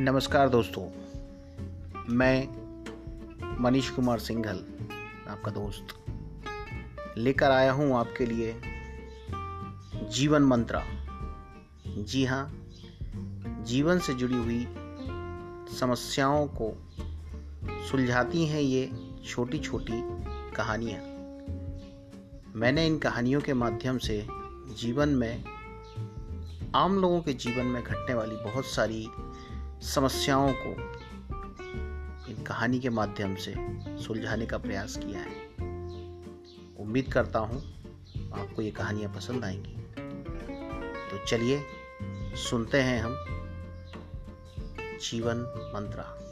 नमस्कार दोस्तों, मैं मनीष कुमार सिंघल, आपका दोस्त। लेकर आया हूँ आपके लिए जीवन मंत्रा। जी हाँ जीवन से जुड़ी हुई समस्याओं को सुलझाती हैं ये छोटी छोटी कहानियाँ। मैंने इन कहानियों के माध्यम से जीवन में, आम लोगों के जीवन में घटने वाली बहुत सारी समस्याओं को इन कहानी के माध्यम से सुलझाने का प्रयास किया है। उम्मीद करता हूँ आपको ये कहानियाँ पसंद आएँगी। तो चलिए, सुनते हैं हम जीवन मंत्रा।